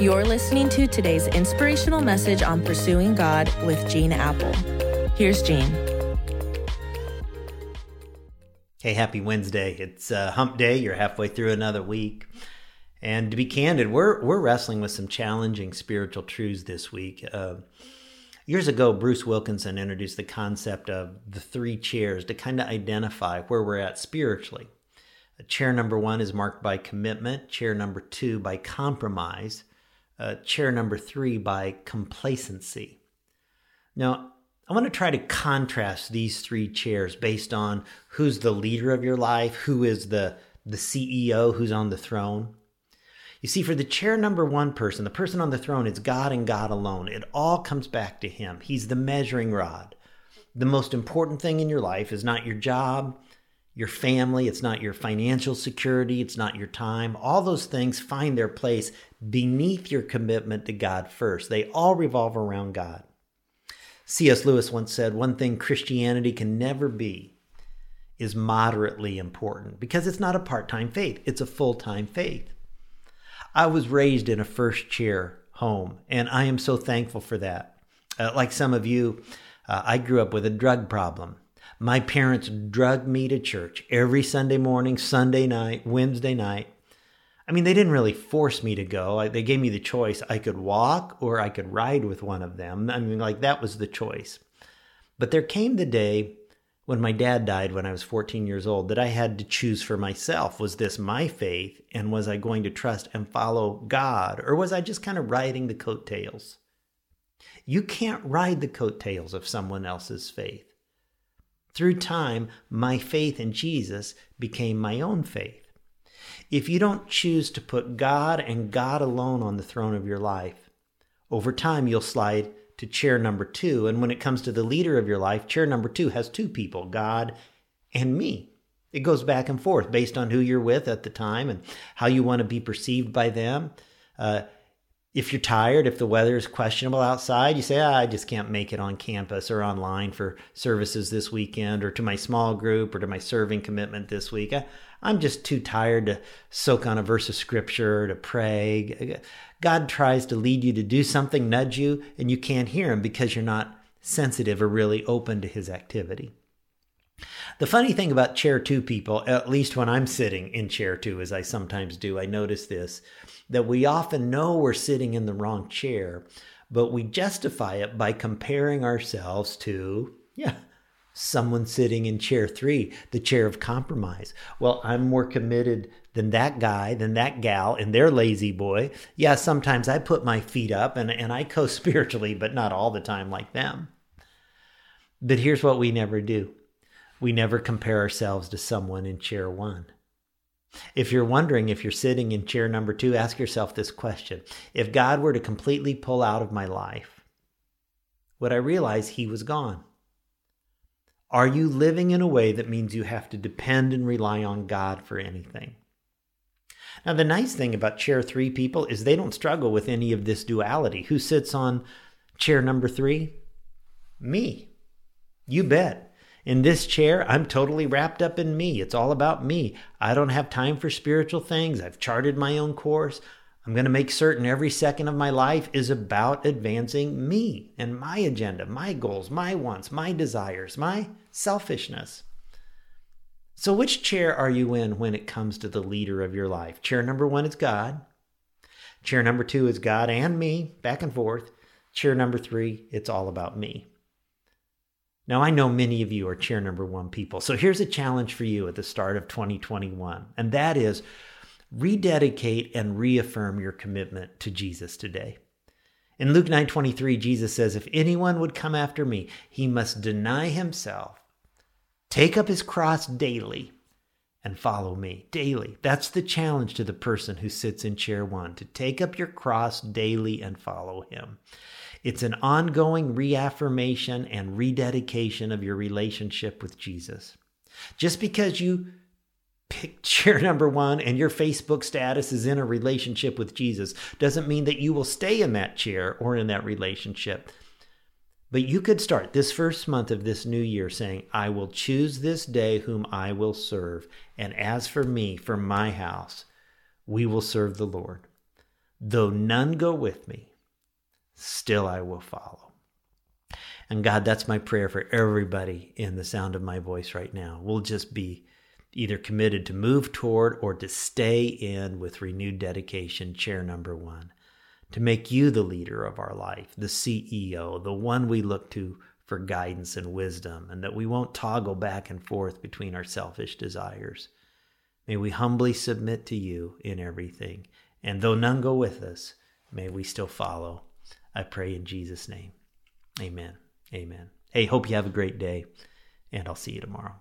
You're listening to today's inspirational message on pursuing God with Gene Appel. Here's Gene. Hey, happy Wednesday. It's uh, hump day. You're halfway through another week. And to be candid, we're, we're wrestling with some challenging spiritual truths this week. Uh, years ago, Bruce Wilkinson introduced the concept of the three chairs to kind of identify where we're at spiritually. Chair number one is marked by commitment, chair number two by compromise, uh, chair number three by complacency. Now, I want to try to contrast these three chairs based on who's the leader of your life, who is the, the CEO, who's on the throne. You see, for the chair number one person, the person on the throne, it's God and God alone. It all comes back to Him. He's the measuring rod. The most important thing in your life is not your job, your family, it's not your financial security, it's not your time. All those things find their place beneath your commitment to God first. They all revolve around God. C.S. Lewis once said, One thing Christianity can never be is moderately important because it's not a part time faith, it's a full time faith. I was raised in a first chair home, and I am so thankful for that. Uh, like some of you, uh, I grew up with a drug problem. My parents drugged me to church every Sunday morning, Sunday night, Wednesday night. I mean, they didn't really force me to go. They gave me the choice. I could walk or I could ride with one of them. I mean, like that was the choice. But there came the day when my dad died when I was 14 years old that I had to choose for myself. Was this my faith? And was I going to trust and follow God? Or was I just kind of riding the coattails? You can't ride the coattails of someone else's faith. Through time, my faith in Jesus became my own faith. If you don't choose to put God and God alone on the throne of your life, over time you'll slide to chair number two. And when it comes to the leader of your life, chair number two has two people, God and me. It goes back and forth based on who you're with at the time and how you want to be perceived by them. Uh, if you're tired, if the weather is questionable outside, you say, ah, I just can't make it on campus or online for services this weekend or to my small group or to my serving commitment this week. I, I'm just too tired to soak on a verse of scripture, to pray. God tries to lead you to do something, nudge you, and you can't hear him because you're not sensitive or really open to his activity. The funny thing about chair two people, at least when I'm sitting in chair two, as I sometimes do, I notice this that we often know we're sitting in the wrong chair, but we justify it by comparing ourselves to, yeah, someone sitting in chair three, the chair of compromise. Well, I'm more committed than that guy, than that gal, and their La-Z-Boy. Yeah, sometimes I put my feet up and, and I co spiritually, but not all the time like them. But here's what we never do we never compare ourselves to someone in chair one. If you're wondering if you're sitting in chair number two, ask yourself this question If God were to completely pull out of my life, would I realize He was gone? Are you living in a way that means you have to depend and rely on God for anything? Now, the nice thing about chair three people is they don't struggle with any of this duality. Who sits on chair number three? Me. You bet. In this chair, I'm totally wrapped up in me. It's all about me. I don't have time for spiritual things. I've charted my own course. I'm going to make certain every second of my life is about advancing me and my agenda, my goals, my wants, my desires, my selfishness. So, which chair are you in when it comes to the leader of your life? Chair number one is God. Chair number two is God and me, back and forth. Chair number three, it's all about me. Now, I know many of you are chair number one people. So here's a challenge for you at the start of 2021, and that is rededicate and reaffirm your commitment to Jesus today. In Luke 9:23, Jesus says, "If anyone would come after me, he must deny himself, take up his cross daily, and follow me daily." That's the challenge to the person who sits in chair 1, to take up your cross daily and follow him. It's an ongoing reaffirmation and rededication of your relationship with Jesus. Just because you chair number one and your Facebook status is in a relationship with Jesus doesn't mean that you will stay in that chair or in that relationship. But you could start this first month of this new year saying, I will choose this day whom I will serve. And as for me, for my house, we will serve the Lord. Though none go with me, still I will follow. And God, that's my prayer for everybody in the sound of my voice right now. We'll just be either committed to move toward or to stay in with renewed dedication, chair number one, to make you the leader of our life, the CEO, the one we look to for guidance and wisdom, and that we won't toggle back and forth between our selfish desires. May we humbly submit to you in everything, and though none go with us, may we still follow. I pray in Jesus' name. Amen. Amen. Hey, hope you have a great day, and I'll see you tomorrow.